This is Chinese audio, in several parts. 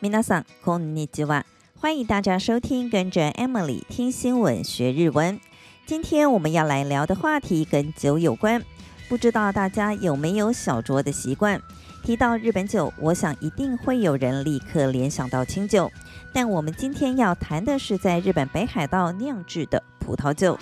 皆さんこんにちは。欢迎大家收听，跟着 Emily 听新闻学日文。今天我们要来聊的话题跟酒有关，不知道大家有没有小酌的习惯？提到日本酒，我想一定会有人立刻联想到清酒。但我们今天要谈的是在日本北海道酿制的葡萄酒。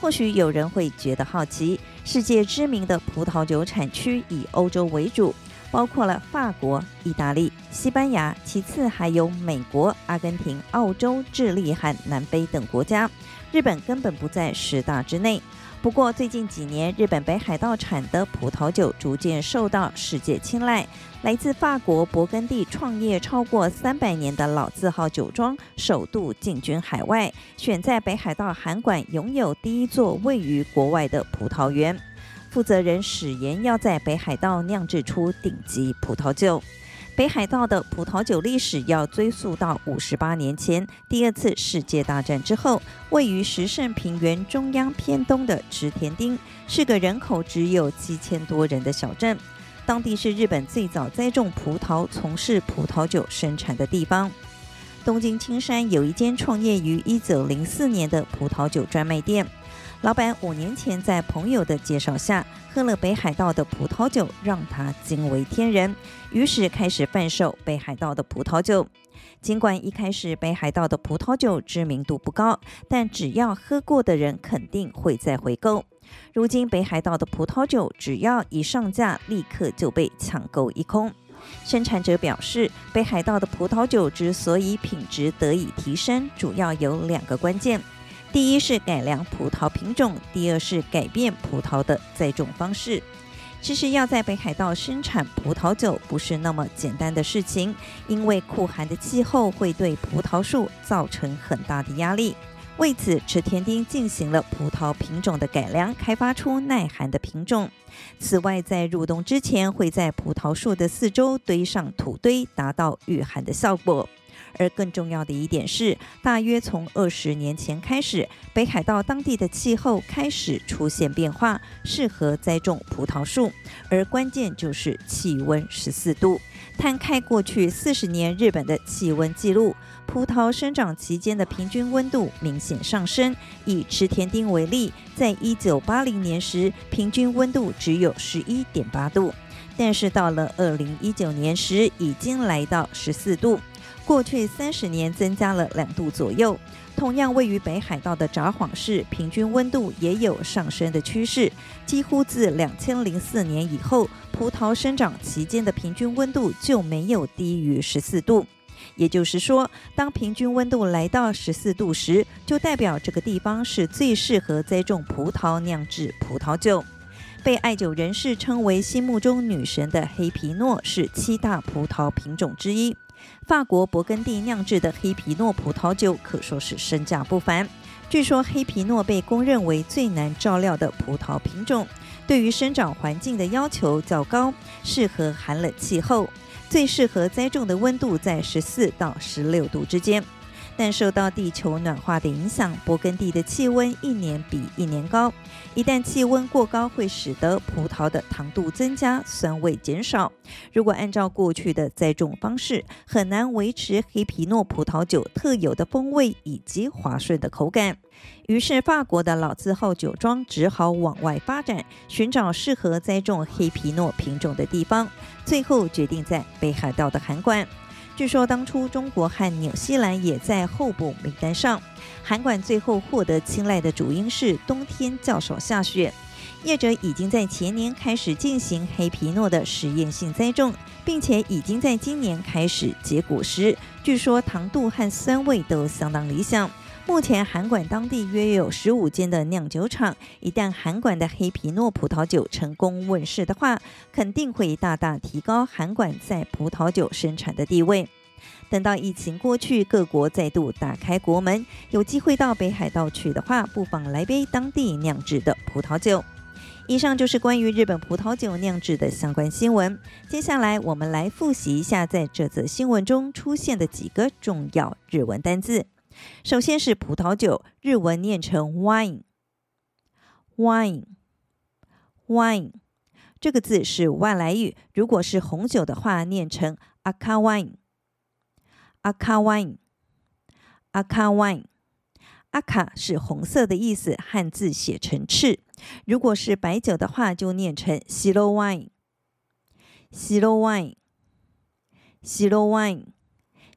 或许有人会觉得好奇，世界知名的葡萄酒产区以欧洲为主， 包括了法国、意大利、西班牙，其次还有美国、阿根廷、澳洲、智利和南非等国家。日本根本不在十大之内。不过，最近几年，日本北海道产的葡萄酒逐渐受到世界青睐。来自法国勃艮第创业超过三百年的老字号酒庄，首度进军海外，选在北海道函馆拥有第一座位于国外的葡萄园。负责人史言要在北海道酿制出顶级葡萄酒。北海道的葡萄酒历史要追溯到五十八年前，第二次世界大战之后，位于石胜平原中央偏东的池田町，是个人口只有七千多人的小镇。当地是日本最早栽种葡萄、从事葡萄酒生产的地方。东京青山有一间创业于一九零四年的葡萄酒专卖店。老板五年前在朋友的介绍下喝了北海道的葡萄酒，让他惊为天人，于是开始贩售北海道的葡萄酒。尽管一开始北海道的葡萄酒知名度不高，但只要喝过的人肯定会再回购。如今北海道的葡萄酒只要一上架，立刻就被抢购一空。生产者表示，北海道的葡萄酒之所以品质得以提升，主要有两个关键。第一是改良葡萄品种，第二是改变葡萄的栽种方式。其实要在北海道生产葡萄酒不是那么简单的事情，因为酷寒的气候会对葡萄树造成很大的压力。为此，池田町进行了葡萄品种的改良，开发出耐寒的品种。此外，在入冬之前，会在葡萄树的四周堆上土堆，达到御寒的效果。而更重要的一点是，大约从二十年前开始，北海道当地的气候开始出现变化，适合栽种葡萄树。而关键就是气温十四度。摊开过去四十年日本的气温记录，葡萄生长期间的平均温度明显上升。以池田町为例，在一九八零年时，平均温度只有十一点八度，但是到了二零一九年时，已经来到十四度。过去三十年增加了两度左右。同样位于北海道的札幌市，平均温度也有上升的趋势，几乎自两千零四年以后，葡萄生长期间的平均温度就没有低于十四度。也就是说，当平均温度来到十四度时，就代表这个地方是最适合栽种葡萄酿制葡萄酒。被爱酒人士称为心目中女神的黑皮诺是七大葡萄品种之一。法国勃艮第酿制的黑皮诺葡萄酒可说是身价不凡。据说黑皮诺被公认为最难照料的葡萄品种，对于生长环境的要求较高，适合寒冷气候，最适合栽种的温度在十四到十六度之间。但受到地球暖化的影响，勃艮第的气温一年比一年高。一旦气温过高，会使得葡萄的糖度增加，酸味减少。如果按照过去的栽种方式，很难维持黑皮诺葡萄酒特有的风味以及滑顺的口感。于是，法国的老字号酒庄只好往外发展，寻找适合栽种黑皮诺品种的地方。最后决定在北海道的函馆。据说当初中国和纽西兰也在候补名单上，韩馆最后获得青睐的主因是冬天较少下雪。业者已经在前年开始进行黑皮诺的实验性栽种，并且已经在今年开始结果实，据说糖度和酸味都相当理想。目前函馆当地约有十五间的酿酒厂，一旦函馆的黑皮诺葡萄酒成功问世的话，肯定会大大提高函馆在葡萄酒生产的地位。等到疫情过去，各国再度打开国门，有机会到北海道去的话，不妨来杯当地酿制的葡萄酒。以上就是关于日本葡萄酒酿制的相关新闻。接下来我们来复习一下在这则新闻中出现的几个重要日文单字。首先是葡萄酒，日文念成 wine，wine，wine，这个字是外来语。如果是红酒的话，念成赤ワイン、 赤ワイン，赤ワイン，赤是红色的意思，汉字写成赤。如果是白酒的话，就念成白ワイン，白ワイン，白ワイン。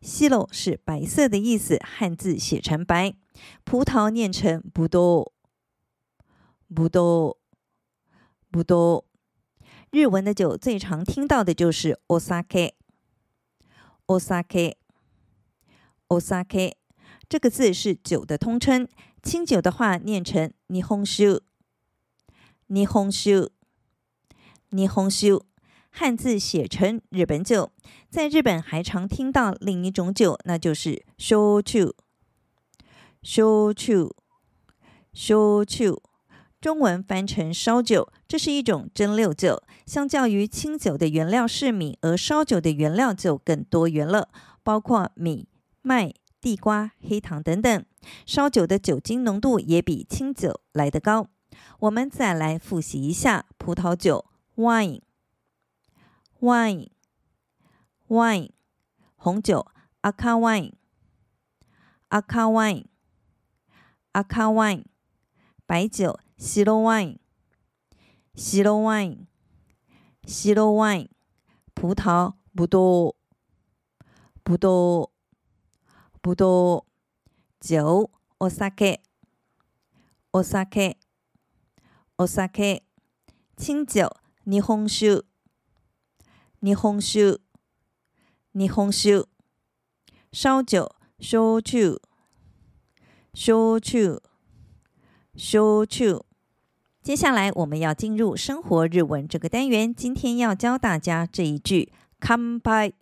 白是白色的意思，汉字写成白。葡萄念成ぶどう，ぶどう，ぶどう。日文的酒最常听到的就是お酒，お酒，お酒。这个字是酒的通称，清酒的话念成日本酒，日本酒，日本酒。 汉字写成日本酒，在日本还常听到另一种酒，那就是烧酎。烧酎，烧酎，中文翻成烧酒，这是一种蒸馏酒。相较于清酒的原料是米，而烧酒的原料就更多元了，包括米、麦、地瓜、黑糖等等。烧酒的酒精浓度也比清酒来得高。我们再来复习一下葡萄酒：wine。wine, wine，红酒赤ワイン，赤ワイン，赤ワイン，白酒白ワイン，白ワイン，白ワイン，葡萄ぶどう，ぶどう，ぶどう，酒お酒，お酒，お酒，清酒日本酒。 日本酒，日本酒，烧酒，烧酒，烧酒，烧酒。接下来我们要进入生活日文这个单元，今天要教大家这一句：干杯，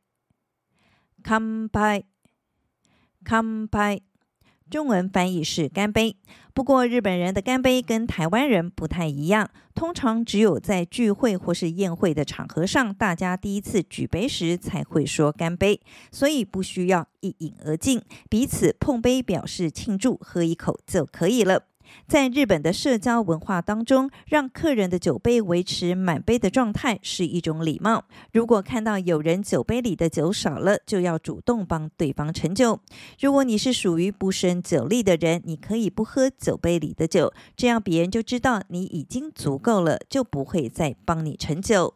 干杯，干杯。中文翻译是干杯，不过日本人的干杯跟台湾人不太一样，通常只有在聚会或是宴会的场合上，大家第一次举杯时才会说干杯，所以不需要一饮而尽，彼此碰杯表示庆祝，喝一口就可以了。在日本的社交文化当中，让客人的酒杯维持满杯的状态是一种礼貌。如果看到有人酒杯里的酒少了，就要主动帮对方盛酒。如果你是属于不胜酒力的人，你可以不喝酒杯里的酒，这样别人就知道你已经足够了，就不会再帮你盛酒。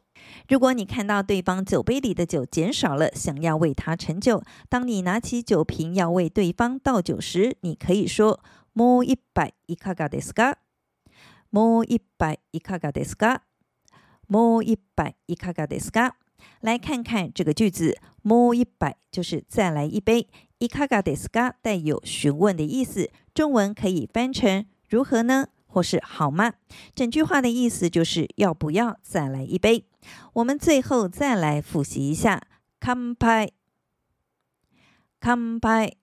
如果你看到对方酒杯里的酒减少了，想要为他盛酒，当你拿起酒瓶要为对方倒酒时，你可以说。もう一杯いかがですか？もう一杯いかがですか？もう一杯いかがですか？来看看这个句子，もう一杯就是再来一杯，いかがですか带有询问的意思，中文可以翻成如何呢？或是好吗？整句话的意思就是要不要再来一杯？我们最后再来复习一下，干杯，干杯，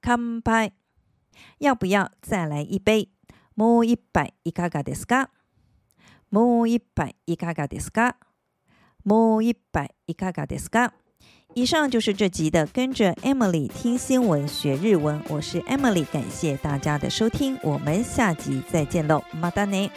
干杯。 要不要再来一杯？もう一杯いかがですか？もう一杯いかがですか？もう一杯いかがですか？以上就是这集的跟着 Emily 听新闻学日文，我是 Emily，感谢大家的收听，我们下集再见喽，またね。